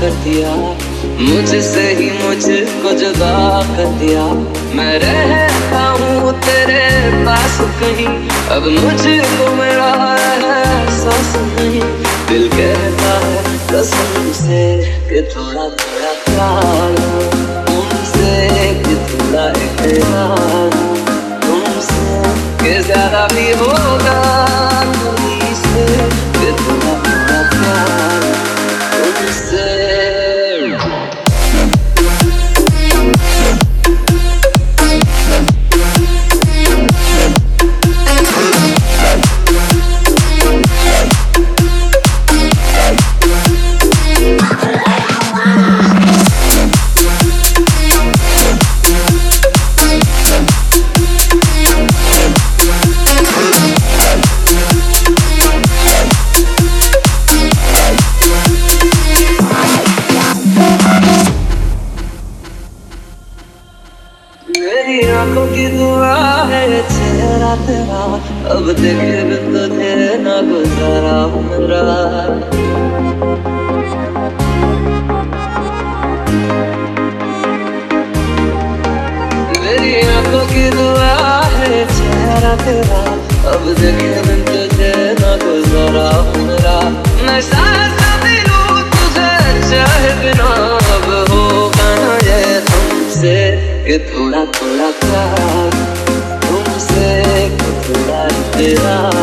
कर दिया। मुझसे ही मुझको जुदा कर दिया। मैं रहता हूँ तेरे पास कहीं। अब मुझको मेरा एहसास नहीं। दिल कहता है कसम से कि थोड़ा थोड़ा प्यार तुमसे कि थोड़ा इकरार तुमसे कि ज़्यादा भी होगा तेरा, अब देखे बिन तुझे ना गुजारा मेरा है अब देखे तुझे ना मेरा मैं तुझे, चाहे बिना अब ये तुमसे? थोड़ा थोड़ा प्यार। yeah.